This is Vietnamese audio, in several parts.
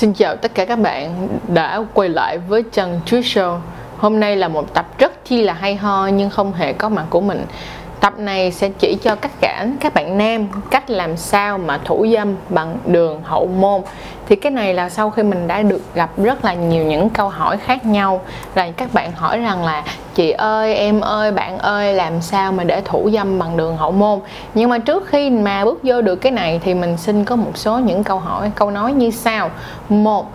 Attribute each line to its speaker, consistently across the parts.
Speaker 1: Xin chào tất cả các bạn đã quay lại với Trần Chuối Show Hôm nay là một tập rất chi là hay ho nhưng không hề có mặt của mình. Tập này sẽ chỉ cho tất cả các bạn nam cách làm sao mà thủ dâm bằng đường hậu môn. Thì cái này là sau khi mình đã được gặp rất là nhiều những câu hỏi khác nhau Là các bạn hỏi rằng là chị ơi, em ơi, bạn ơi làm sao mà để thủ dâm bằng đường hậu môn? Nhưng mà trước khi mà bước vô được cái này thì mình xin có một số những câu hỏi, câu nói như sau. Một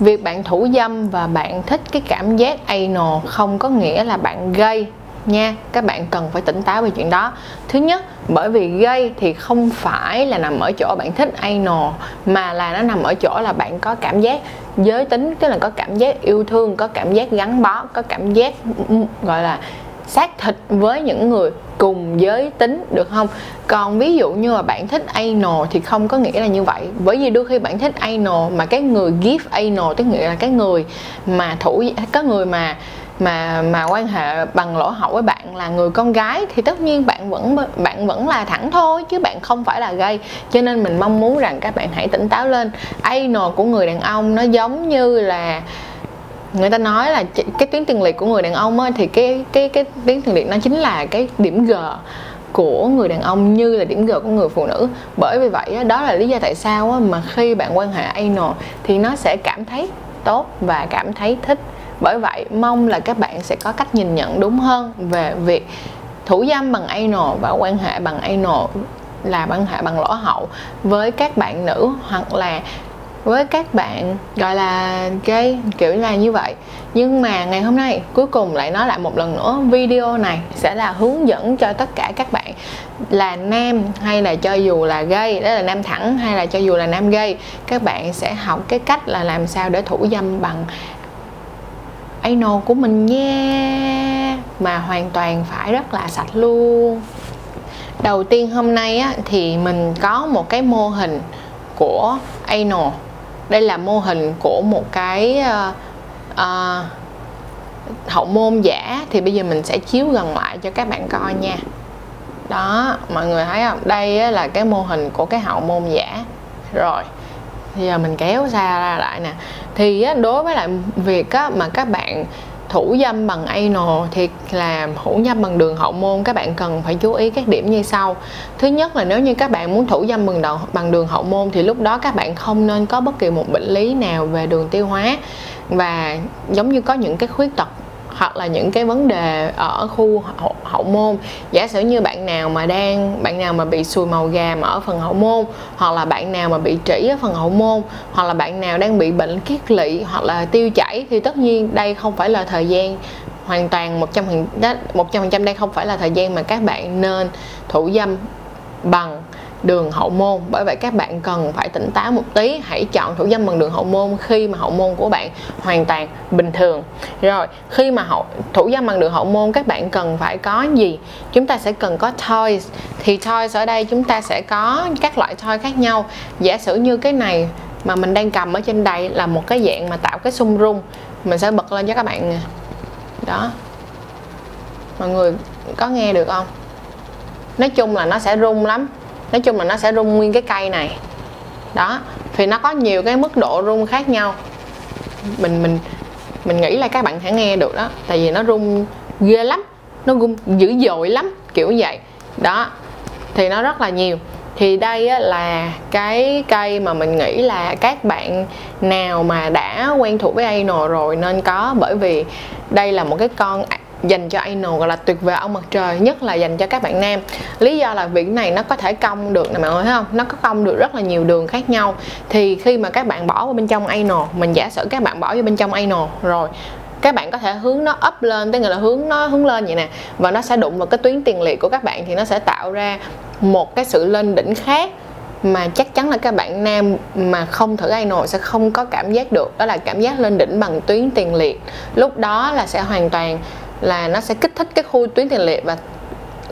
Speaker 1: Việc bạn thủ dâm và bạn thích cái cảm giác anal không có nghĩa là bạn gây nha. Các bạn cần phải tỉnh táo về chuyện đó. Thứ nhất, bởi vì gây thì không phải là nằm ở chỗ bạn thích anal mà là nó nằm ở chỗ là bạn có cảm giác giới tính, tức là có cảm giác yêu thương, có cảm giác gắn bó, có cảm giác ừ, gọi là xác thịt với những người cùng giới tính, được không? Còn ví dụ như là bạn thích anal thì không có nghĩa là như vậy. Bởi vì đôi khi bạn thích anal mà cái người give anal tức nghĩa là cái người mà thủ có người mà mà mà quan hệ bằng lỗ hậu với bạn là người con gái thì tất nhiên bạn vẫn bạn vẫn là thẳng thôi, chứ bạn không phải là gay. Cho nên mình mong muốn rằng các bạn hãy tỉnh táo lên. Anal của người đàn ông nó giống như là, người ta nói là cái tuyến tiền liệt của người đàn ông ấy thì cái cái cái tuyến tiền liệt nó chính là cái điểm G của người đàn ông như là điểm G của người phụ nữ. Bởi vì vậy đó là lý do tại sao mà khi bạn quan hệ anal thì nó sẽ cảm thấy tốt và cảm thấy thích bởi vậy, mong là các bạn sẽ có cách nhìn nhận đúng hơn về việc thủ dâm bằng anal và quan hệ bằng anal là quan hệ bằng lỗ hậu với các bạn nữ hoặc là với các bạn, gọi là gay kiểu là như vậy. Nhưng mà ngày hôm nay, cuối cùng lại nói lại một lần nữa, video này sẽ là hướng dẫn cho tất cả các bạn là nam hay là cho dù là gay, đó là nam thẳng hay là cho dù là nam gay, các bạn sẽ học cái cách là làm sao để thủ dâm bằng anal của mình nha. Mà hoàn toàn phải rất là sạch luôn. Đầu tiên hôm nay á, thì mình có một cái mô hình của anal. Đây là mô hình của một cái uh, uh, hậu môn giả. Thì bây giờ mình sẽ chiếu gần lại cho các bạn coi nha. Đó mọi người thấy không? Đây là cái mô hình của cái hậu môn giả. Rồi bây giờ mình kéo xa ra lại nè. Thì đối với lại việc mà các bạn thủ dâm bằng anal thì là thủ dâm bằng đường hậu môn, các bạn cần phải chú ý các điểm như sau. Thứ nhất là nếu như các bạn muốn thủ dâm bằng đầu, bằng đường hậu môn thì lúc đó các bạn không nên có bất kỳ một bệnh lý nào về đường tiêu hóa. Và giống như có những cái khuyết tật hoặc là những cái vấn đề ở khu hậu, hậu môn. Giả sử như bạn nào mà đang bạn nào mà bị sùi màu gà mà ở phần hậu môn hoặc là bạn nào mà bị trĩ ở phần hậu môn hoặc là bạn nào đang bị bệnh kiết lỵ hoặc là tiêu chảy thì tất nhiên đây không phải là thời gian hoàn toàn một trăm phần một trăm phần trăm đây không phải là thời gian mà các bạn nên thủ dâm bằng đường hậu môn. Bởi vậy các bạn cần phải tỉnh táo một tí. Hãy chọn thủ dâm bằng đường hậu môn khi mà hậu môn của bạn hoàn toàn bình thường. Rồi, khi mà hậu, thủ dâm bằng đường hậu môn, các bạn cần phải có gì? Chúng ta sẽ cần có toys. Thì toys ở đây chúng ta sẽ có các loại toy khác nhau. Giả sử như cái này mà mình đang cầm ở trên đây là một cái dạng mà tạo cái xung rung. Mình sẽ bật lên cho các bạn đó. Mọi người có nghe được không? Nói chung là nó sẽ rung lắm nói chung là nó sẽ rung nguyên cái cây này. Đó thì nó có nhiều cái mức độ rung khác nhau. Mình mình mình nghĩ là các bạn sẽ nghe được đó tại vì nó rung ghê lắm nó rung dữ dội lắm kiểu vậy. Đó thì nó rất là nhiều. Thì đây á, là cái cây mà mình nghĩ là các bạn nào mà đã quen thuộc với anal rồi nên có bởi vì đây là một cái con dành cho anal gọi là tuyệt vời ông mặt trời, nhất là dành cho các bạn nam. Lý do là việc này nó có thể cong được nè, mọi người thấy không? Nó có cong được rất là nhiều đường khác nhau. Thì khi mà các bạn bỏ vào bên trong anal mình giả sử các bạn bỏ vào bên trong anal rồi, các bạn có thể hướng nó up lên, tức là hướng nó hướng lên vậy nè, và nó sẽ đụng vào cái tuyến tiền liệt của các bạn thì nó sẽ tạo ra một cái sự lên đỉnh khác mà chắc chắn là các bạn nam mà không thử anal sẽ không có cảm giác được. Đó là cảm giác lên đỉnh bằng tuyến tiền liệt. Lúc đó là sẽ hoàn toàn là nó sẽ kích thích cái khu tuyến tiền liệt và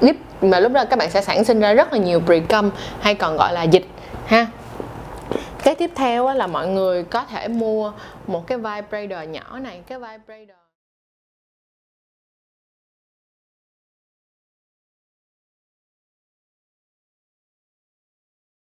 Speaker 1: lip mà lúc đó các bạn sẽ sản sinh ra rất là nhiều precum hay còn gọi là dịch, ha. Cái tiếp theo là mọi người có thể mua một cái vibrator nhỏ này, cái vibrator